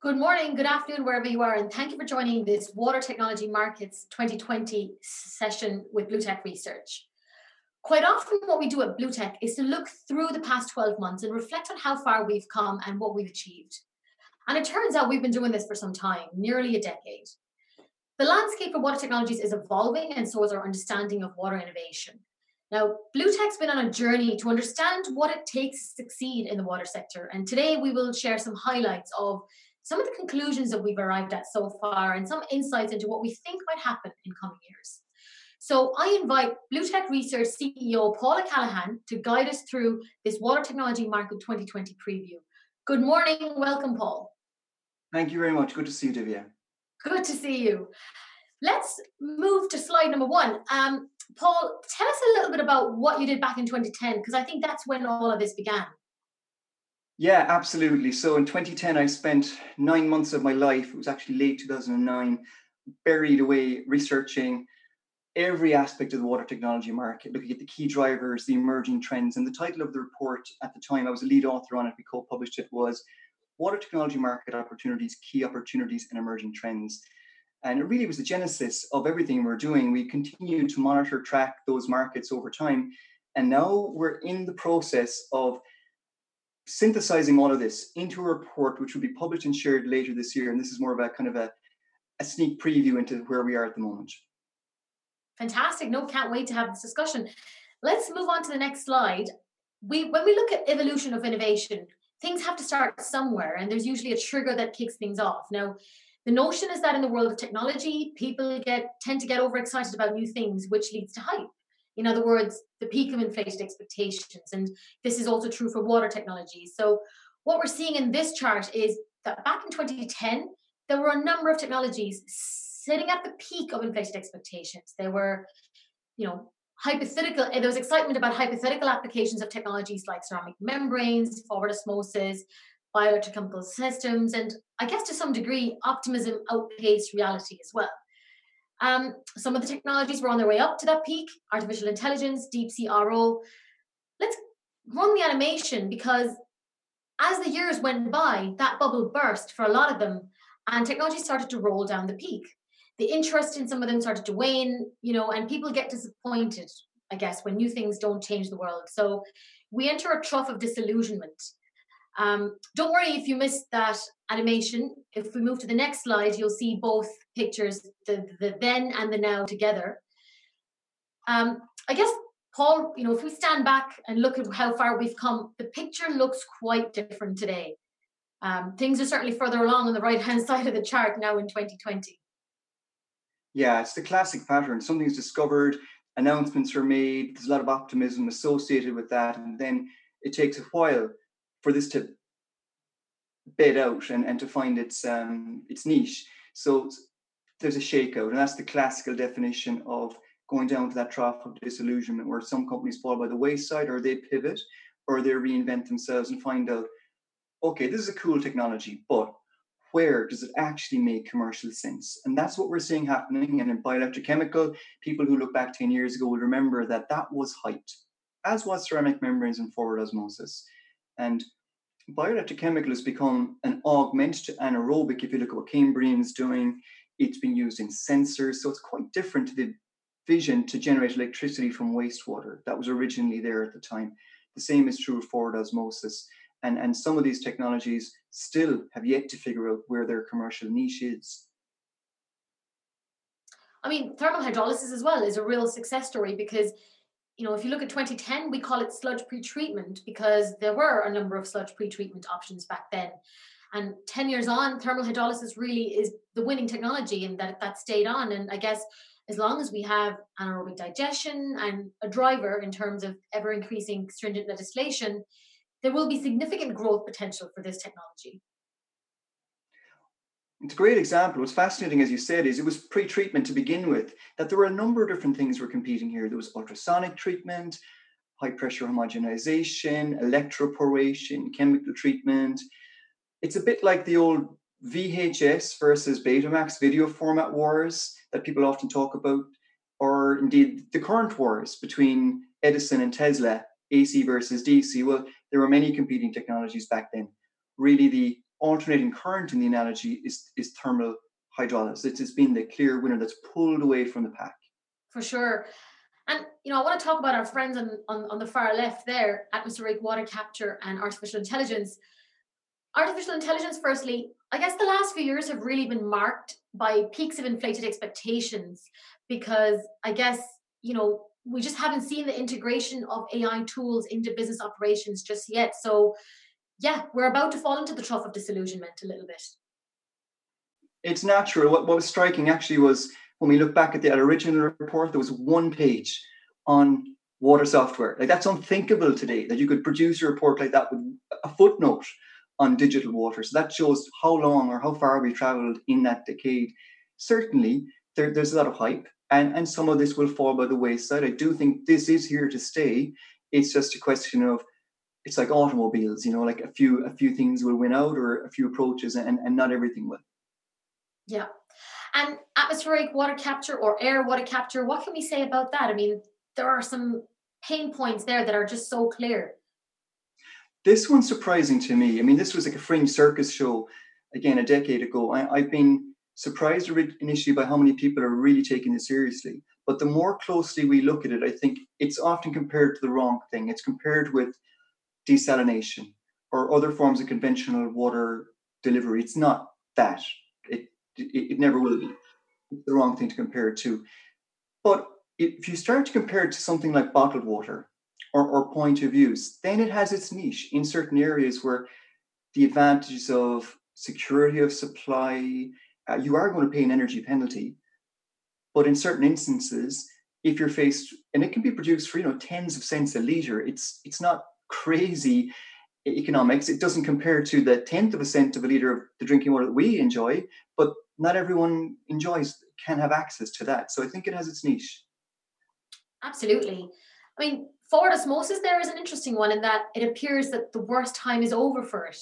Good morning, good afternoon, wherever you are, and thank you for joining this Water Technology Markets 2020 session with BlueTech Research. Quite often, what we do at BlueTech is to look through the past 12 months and reflect on how far we've come and what we've achieved. And it turns out we've been doing this for some time, nearly a decade. The landscape for water technologies is evolving, and so is our understanding of water innovation. Now, BlueTech's been on a journey to understand what it takes to succeed in the water sector, and today we will share some highlights of some of the conclusions that we've arrived at so far and some insights into what we think might happen in coming years. So I invite BlueTech Research CEO Paul O'Callaghan to guide us through this Water Technology Market 2020 preview. Good morning. Welcome, Paul. Thank you very much. Good to see you, Divya. Good to see you. Let's move to slide number one. Um, Paul, tell us a little bit about what you did back in 2010, because I think that's when all of this began. Yeah, absolutely. So in 2010, I spent nine months of my life, it was actually late 2009, buried away researching every aspect of the water technology market, looking at the key drivers, the emerging trends. And the title of the report at the time, I was a lead author on it, we co published it, was Water Technology Market Opportunities, Key Opportunities and Emerging Trends. And it really was the genesis of everything we're doing. We continue to monitor, track those markets over time. And now we're in the process of synthesizing all of this into a report which will be published and shared later this year. And this is more of a kind of a, a sneak preview into where we are at the moment. Fantastic. No, can't wait to have this discussion. Let's move on to the next slide. We when we look at evolution of innovation, things have to start somewhere, and there's usually a trigger that kicks things off. Now, the notion is that in the world of technology, people get tend to get overexcited about new things, which leads to hype. In other words, the peak of inflated expectations. And this is also true for water technologies. So, what we're seeing in this chart is that back in 2010, there were a number of technologies sitting at the peak of inflated expectations. There were, you know, hypothetical, eh, there was excitement about hypothetical applications of technologies like ceramic membranes, forward osmosis, bioelectrochemical systems, and I guess to some degree, optimism outpaced reality as well. Um, some of the technologies were on their way up to that peak artificial intelligence, deep sea RO. Let's run the animation because as the years went by, that bubble burst for a lot of them, and technology started to roll down the peak. The interest in some of them started to wane, you know, and people get disappointed, I guess, when new things don't change the world. So we enter a trough of disillusionment. Um, don't worry if you missed that animation. If we move to the next slide, you'll see both pictures, the, the then and the now together. Um, I guess, Paul, you know, if we stand back and look at how far we've come, the picture looks quite different today. Um, things are certainly further along on the right hand side of the chart now in 2020. Yeah, it's the classic pattern. Something's discovered, announcements are made, there's a lot of optimism associated with that, and then it takes a while for this to bed out and, and to find its um, its niche. So there's a shakeout, and that's the classical definition of going down to that trough of disillusionment, where some companies fall by the wayside, or they pivot, or they reinvent themselves and find out, okay, this is a cool technology, but where does it actually make commercial sense? And that's what we're seeing happening. And in bioelectrochemical, people who look back 10 years ago will remember that that was hyped, as was ceramic membranes and forward osmosis. And bioelectrochemical has become an augment to anaerobic. If you look at what Cambrian's doing, it's been used in sensors. So it's quite different to the vision to generate electricity from wastewater that was originally there at the time. The same is true forward osmosis. And, and some of these technologies still have yet to figure out where their commercial niche is. I mean, thermal hydrolysis as well is a real success story because you know, if you look at 2010, we call it sludge pretreatment because there were a number of sludge pretreatment options back then. And 10 years on, thermal hydrolysis really is the winning technology and that that stayed on. And I guess as long as we have anaerobic digestion and a driver in terms of ever increasing stringent legislation, there will be significant growth potential for this technology. It's a great example. What's fascinating, as you said, is it was pre-treatment to begin with. That there were a number of different things were competing here. There was ultrasonic treatment, high pressure homogenization, electroporation, chemical treatment. It's a bit like the old VHS versus Betamax video format wars that people often talk about, or indeed the current wars between Edison and Tesla, AC versus DC. Well, there were many competing technologies back then. Really, the alternating current in the analogy is, is thermal hydrolysis. It's, it's been the clear winner that's pulled away from the pack. For sure. And you know, I want to talk about our friends on, on, on the far left there, atmospheric water capture and artificial intelligence. Artificial intelligence, firstly, I guess the last few years have really been marked by peaks of inflated expectations because I guess, you know, we just haven't seen the integration of AI tools into business operations just yet. So, yeah, we're about to fall into the trough of disillusionment a little bit. It's natural. What, what was striking actually was when we look back at the original report, there was one page on water software. Like that's unthinkable today that you could produce a report like that with a footnote on digital water. So that shows how long or how far we traveled in that decade. Certainly, there, there's a lot of hype, and, and some of this will fall by the wayside. I do think this is here to stay. It's just a question of it's like automobiles, you know, like a few a few things will win out or a few approaches, and, and not everything will. Yeah. And atmospheric water capture or air water capture, what can we say about that? I mean, there are some pain points there that are just so clear. This one's surprising to me. I mean, this was like a fringe circus show again a decade ago. I, have been surprised initially by how many people are really taking this seriously. But the more closely we look at it, I think it's often compared to the wrong thing. It's compared with desalination or other forms of conventional water delivery. It's not that. It it, it never will be. It's the wrong thing to compare it to. But if you start to compare it to something like bottled water, or, or point of use, then it has its niche in certain areas where the advantages of security of supply, uh, you are going to pay an energy penalty. But in certain instances, if you're faced, and it can be produced for you know tens of cents a liter, it's it's not crazy economics. It doesn't compare to the tenth of a cent of a liter of the drinking water that we enjoy, but not everyone enjoys can have access to that. So I think it has its niche. Absolutely. I mean, forward osmosis there is an interesting one in that it appears that the worst time is over for it.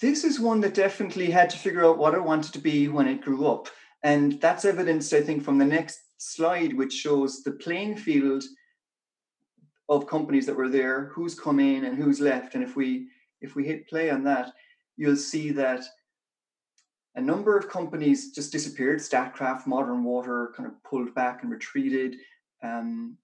This is one that definitely had to figure out what it wanted to be when it grew up. And that's evidenced, I think, from the next slide, which shows the playing field of companies that were there, who's come in and who's left. And if we if we hit play on that, you'll see that a number of companies just disappeared. Statkraft, Modern Water kind of pulled back and retreated. Um,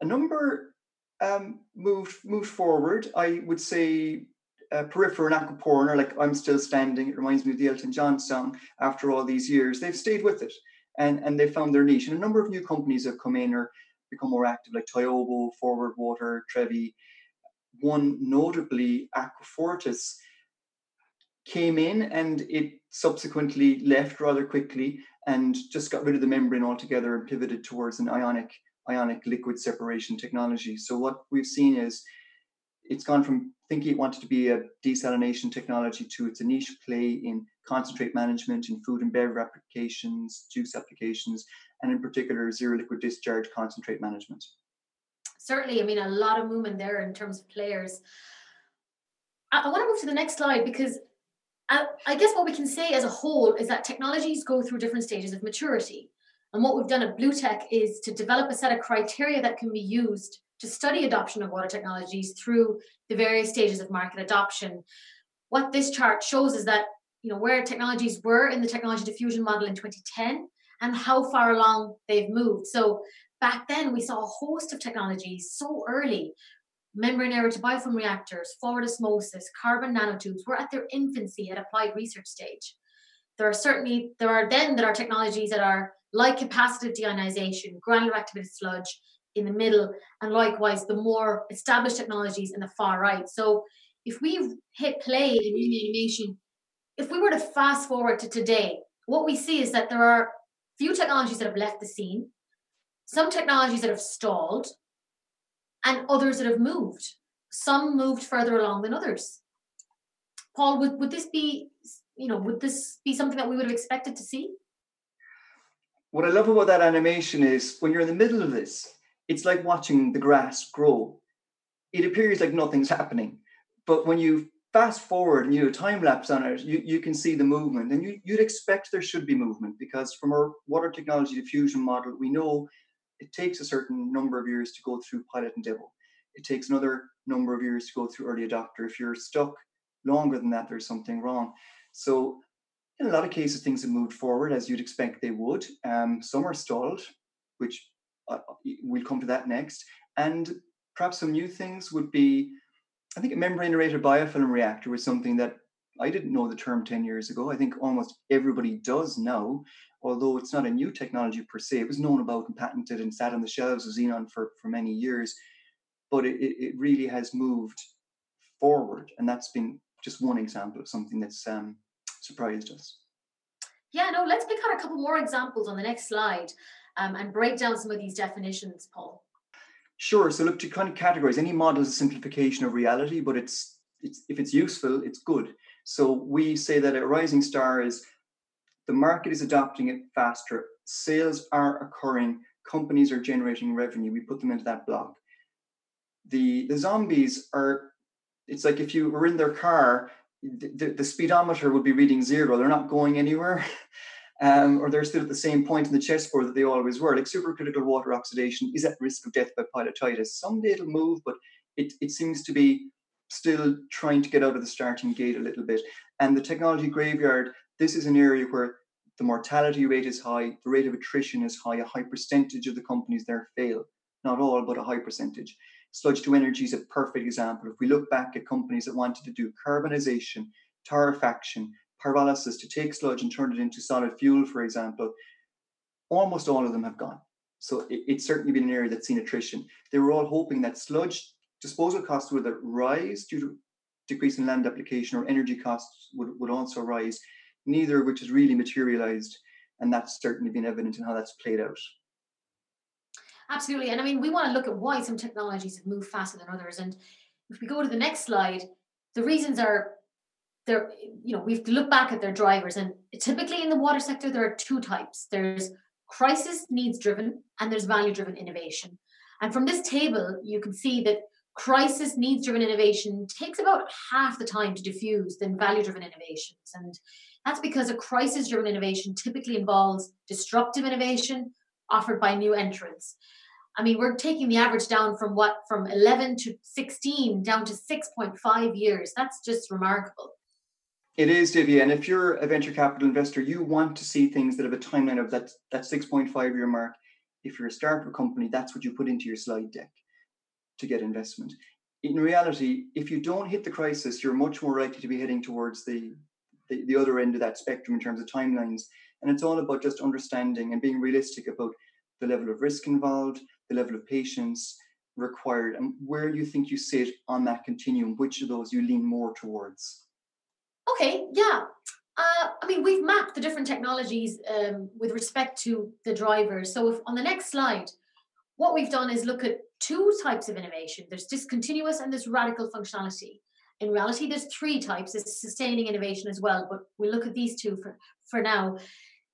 a number um, moved moved forward. I would say uh, Porifera and Aquaporiner, like I'm still standing. It reminds me of the Elton John song. After all these years, they've stayed with it, and and they found their niche. And a number of new companies have come in or become more active, like Toyobo, Forward Water, Trevi. One notably, Aquafortis came in and it subsequently left rather quickly and just got rid of the membrane altogether and pivoted towards an ionic ionic liquid separation technology. So what we've seen is it's gone from thinking it wanted to be a desalination technology to it's a niche play in concentrate management in food and beverage applications, juice applications, and in particular zero liquid discharge concentrate management. Certainly, I mean a lot of movement there in terms of players. I, I want to move to the next slide because I, I guess what we can say as a whole is that technologies go through different stages of maturity. And what we've done at Blue Tech is to develop a set of criteria that can be used to study adoption of water technologies through the various stages of market adoption. What this chart shows is that you know where technologies were in the technology diffusion model in 2010 and how far along they've moved. So back then we saw a host of technologies so early. Membrane aerated biofilm reactors, forward osmosis, carbon nanotubes were at their infancy at applied research stage. There are certainly there are then there are technologies that are like capacitive deionization, granular activated sludge in the middle, and likewise the more established technologies in the far right. So if we hit play in animation, if we were to fast forward to today, what we see is that there are few technologies that have left the scene, some technologies that have stalled, and others that have moved. Some moved further along than others. Paul, would, would this be, you know, would this be something that we would have expected to see? what I love about that animation is when you're in the middle of this, it's like watching the grass grow. It appears like nothing's happening. But when you fast forward and you do a time lapse on it, you, you can see the movement. And you, you'd expect there should be movement because from our water technology diffusion model, we know it takes a certain number of years to go through pilot and demo. It takes another number of years to go through early adopter. If you're stuck longer than that, there's something wrong. So in a lot of cases, things have moved forward as you'd expect they would. Um, some are stalled, which uh, we'll come to that next. And perhaps some new things would be, I think a membrane aerated biofilm reactor was something that I didn't know the term 10 years ago. I think almost everybody does now, although it's not a new technology per se. It was known about and patented and sat on the shelves of Zenon for, for many years, but it, it really has moved forward. And that's been just one example of something that's um, surprised us. Yeah, no, let's pick out a couple more examples on the next slide um, and break down some of these definitions, Paul. Sure. So look to kind of categorize any model is a simplification of reality, but it's it's if it's useful, it's good. So we say that a rising star is the market is adopting it faster, sales are occurring, companies are generating revenue. We put them into that block. The the zombies are it's like if you were in their car, the, the speedometer would be reading zero. They're not going anywhere. Um, or they're still at the same point in the chessboard that they always were. Like supercritical water oxidation is at risk of death by pilotitis. Someday it'll move, but it, it seems to be still trying to get out of the starting gate a little bit. And the technology graveyard, this is an area where the mortality rate is high, the rate of attrition is high, a high percentage of the companies there fail. Not all, but a high percentage. Sludge to energy is a perfect example. If we look back at companies that wanted to do carbonization, torrefaction, pyrolysis to take sludge and turn it into solid fuel, for example, almost all of them have gone. So it, it's certainly been an area that's seen attrition. They were all hoping that sludge disposal costs would rise due to decrease in land application or energy costs would, would also rise, neither of which has really materialized. And that's certainly been evident in how that's played out. Absolutely. And I mean, we want to look at why some technologies have moved faster than others. And if we go to the next slide, the reasons are there, you know, we have to look back at their drivers. And typically in the water sector, there are two types there's crisis needs driven and there's value driven innovation. And from this table, you can see that crisis needs driven innovation takes about half the time to diffuse than value driven innovations. And that's because a crisis driven innovation typically involves disruptive innovation offered by new entrants. I mean, we're taking the average down from what, from 11 to 16 down to 6.5 years. That's just remarkable. It is, Divya. And if you're a venture capital investor, you want to see things that have a timeline of that, that 6.5 year mark. If you're a startup company, that's what you put into your slide deck to get investment. In reality, if you don't hit the crisis, you're much more likely to be heading towards the, the, the other end of that spectrum in terms of timelines. And it's all about just understanding and being realistic about the level of risk involved, the level of patience required, and where you think you sit on that continuum, which of those you lean more towards. Okay, yeah. Uh, I mean, we've mapped the different technologies um, with respect to the drivers. So, if on the next slide, what we've done is look at two types of innovation there's discontinuous and there's radical functionality. In reality, there's three types. There's sustaining innovation as well, but we'll look at these two for, for now.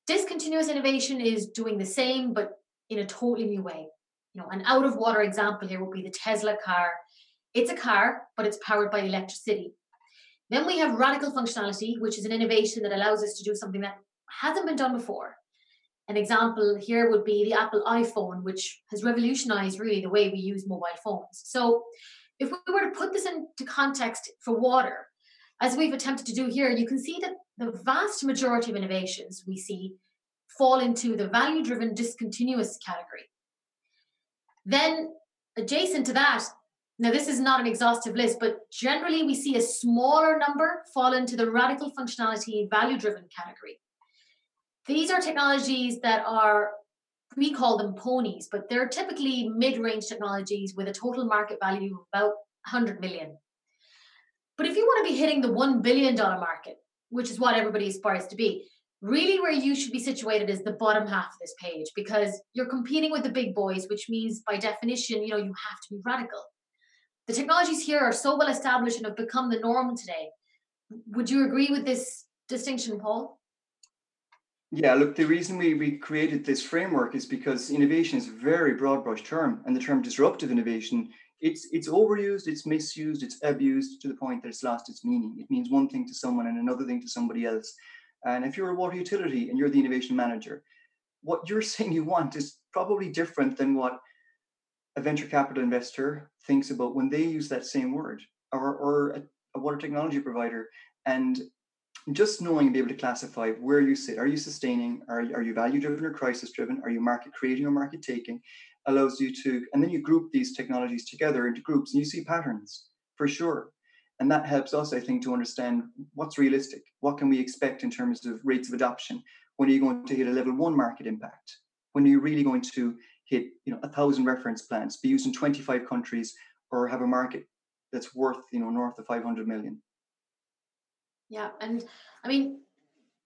Discontinuous innovation is doing the same, but in a totally new way. You know, an out of water example here would be the Tesla car. It's a car, but it's powered by electricity. Then we have radical functionality, which is an innovation that allows us to do something that hasn't been done before. An example here would be the Apple iPhone, which has revolutionized really the way we use mobile phones. So, if we were to put this into context for water, as we've attempted to do here, you can see that the vast majority of innovations we see fall into the value driven discontinuous category. Then, adjacent to that, now, this is not an exhaustive list, but generally we see a smaller number fall into the radical functionality value driven category. These are technologies that are, we call them ponies, but they're typically mid range technologies with a total market value of about 100 million. But if you want to be hitting the $1 billion market, which is what everybody aspires to be, really where you should be situated is the bottom half of this page because you're competing with the big boys, which means by definition, you know, you have to be radical the technologies here are so well established and have become the norm today. Would you agree with this distinction, Paul? Yeah, look, the reason we, we created this framework is because innovation is a very broad brush term, and the term disruptive innovation, it's it's overused, it's misused, it's abused to the point that it's lost its meaning. It means one thing to someone and another thing to somebody else. And if you're a water utility and you're the innovation manager, what you're saying you want is probably different than what a venture capital investor thinks about when they use that same word, or, or a, a water technology provider, and just knowing and be able to classify where you sit. Are you sustaining? Are, are you value driven or crisis driven? Are you market creating or market taking? Allows you to, and then you group these technologies together into groups and you see patterns for sure. And that helps us, I think, to understand what's realistic. What can we expect in terms of rates of adoption? When are you going to hit a level one market impact? When are you really going to hit, you know, a thousand reference plants, be used in 25 countries, or have a market that's worth, you know, north of 500 million? Yeah, and I mean,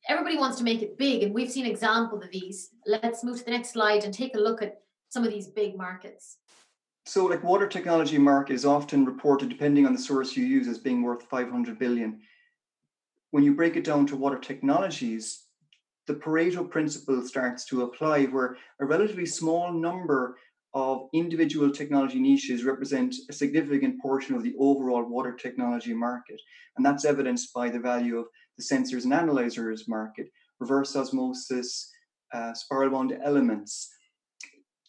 everybody wants to make it big, and we've seen examples of these. Let's move to the next slide and take a look at some of these big markets. So, like water technology market is often reported, depending on the source you use, as being worth 500 billion. When you break it down to water technologies, the Pareto principle starts to apply, where a relatively small number of individual technology niches represent a significant portion of the overall water technology market. And that's evidenced by the value of the sensors and analyzers market, reverse osmosis, uh, spiral bound elements,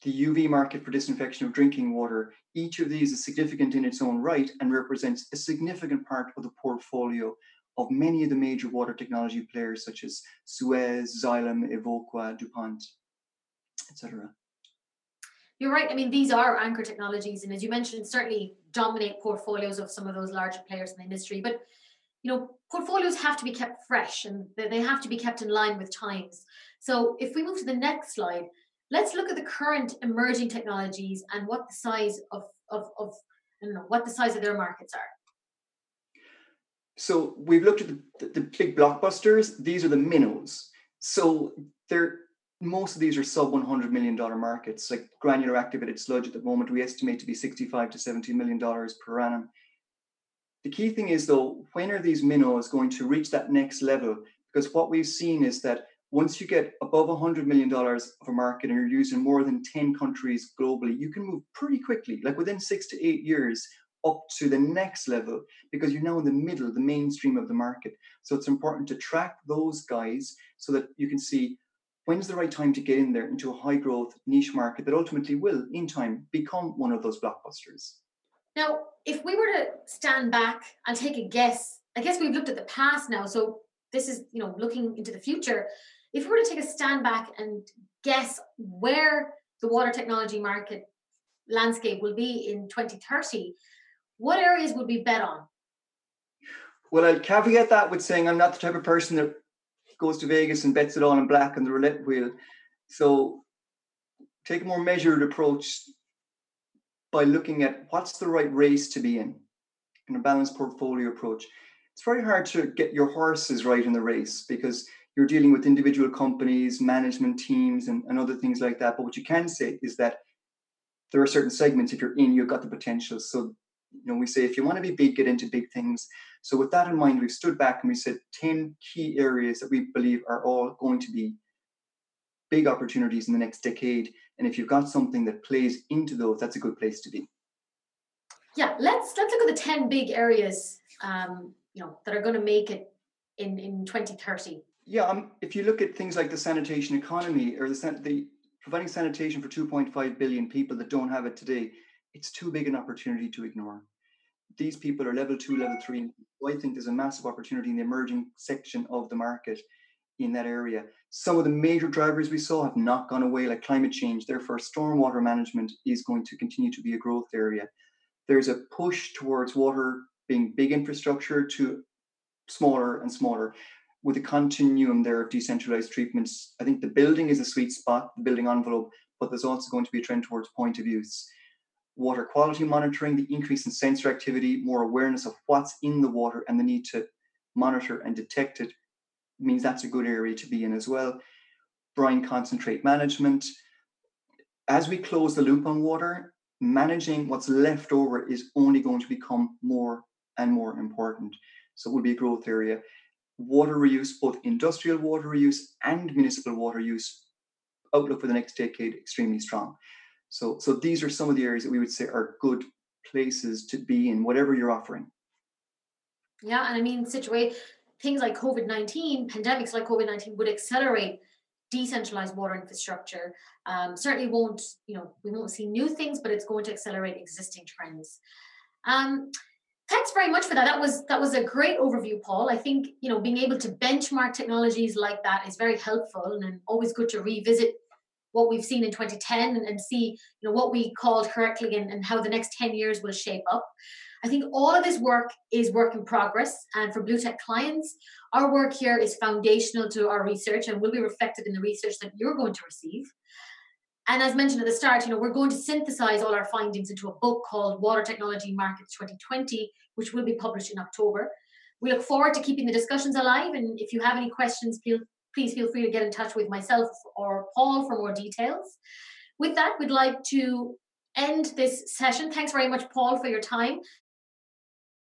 the UV market for disinfection of drinking water. Each of these is significant in its own right and represents a significant part of the portfolio of many of the major water technology players such as Suez, Xylem, Evoqua, DuPont, etc. You're right. I mean, these are anchor technologies, and as you mentioned, certainly dominate portfolios of some of those larger players in the industry. But you know, portfolios have to be kept fresh, and they have to be kept in line with times. So, if we move to the next slide, let's look at the current emerging technologies and what the size of of, of I don't know what the size of their markets are. So we've looked at the, the, the big blockbusters. These are the minnows. So they're most of these are sub 100 million dollar markets like granular activated sludge at the moment we estimate to be 65 to 70 million dollars per annum the key thing is though when are these minnows going to reach that next level because what we've seen is that once you get above 100 million dollars of a market and you're using more than 10 countries globally you can move pretty quickly like within 6 to 8 years up to the next level because you're now in the middle the mainstream of the market so it's important to track those guys so that you can see when's the right time to get in there into a high growth niche market that ultimately will, in time, become one of those blockbusters? Now, if we were to stand back and take a guess, I guess we've looked at the past now, so this is, you know, looking into the future. If we were to take a stand back and guess where the water technology market landscape will be in 2030, what areas would we bet on? Well, I'll caveat that with saying I'm not the type of person that goes to Vegas and bets it all on black on the roulette wheel. So take a more measured approach by looking at what's the right race to be in, in a balanced portfolio approach. It's very hard to get your horses right in the race because you're dealing with individual companies, management teams, and, and other things like that. But what you can say is that there are certain segments, if you're in, you've got the potential. So, you know, we say if you want to be big, get into big things. So, with that in mind, we've stood back and we said 10 key areas that we believe are all going to be big opportunities in the next decade. And if you've got something that plays into those, that's a good place to be. Yeah, let's let's look at the 10 big areas um, you know that are going to make it in, in 2030. Yeah, um, if you look at things like the sanitation economy or the, the providing sanitation for 2.5 billion people that don't have it today, it's too big an opportunity to ignore these people are level two, level three. I think there's a massive opportunity in the emerging section of the market in that area. Some of the major drivers we saw have not gone away, like climate change. Therefore, stormwater management is going to continue to be a growth area. There's a push towards water being big infrastructure to smaller and smaller with a continuum there of decentralized treatments. I think the building is a sweet spot, the building envelope, but there's also going to be a trend towards point of use water quality monitoring, the increase in sensor activity, more awareness of what's in the water and the need to monitor and detect it means that's a good area to be in as well. Brine concentrate management. As we close the loop on water, managing what's left over is only going to become more and more important. So it will be a growth area. Water reuse, both industrial water reuse and municipal water use, outlook for the next decade extremely strong. So, so these are some of the areas that we would say are good places to be in, whatever you're offering. Yeah, and I mean, situate things like COVID nineteen, pandemics like COVID nineteen would accelerate decentralized water infrastructure. Um, certainly won't, you know, we won't see new things, but it's going to accelerate existing trends. Um, thanks very much for that. That was that was a great overview, Paul. I think you know being able to benchmark technologies like that is very helpful and always good to revisit what we've seen in 2010 and, and see you know what we called correctly and, and how the next 10 years will shape up. I think all of this work is work in progress, and for Blue Tech clients, our work here is foundational to our research and will be reflected in the research that you're going to receive. And as mentioned at the start, you know, we're going to synthesize all our findings into a book called Water Technology Markets 2020, which will be published in October. We look forward to keeping the discussions alive. And if you have any questions, feel, please feel free to get in touch with myself or Paul for more details. With that, we'd like to end this session. Thanks very much, Paul, for your time.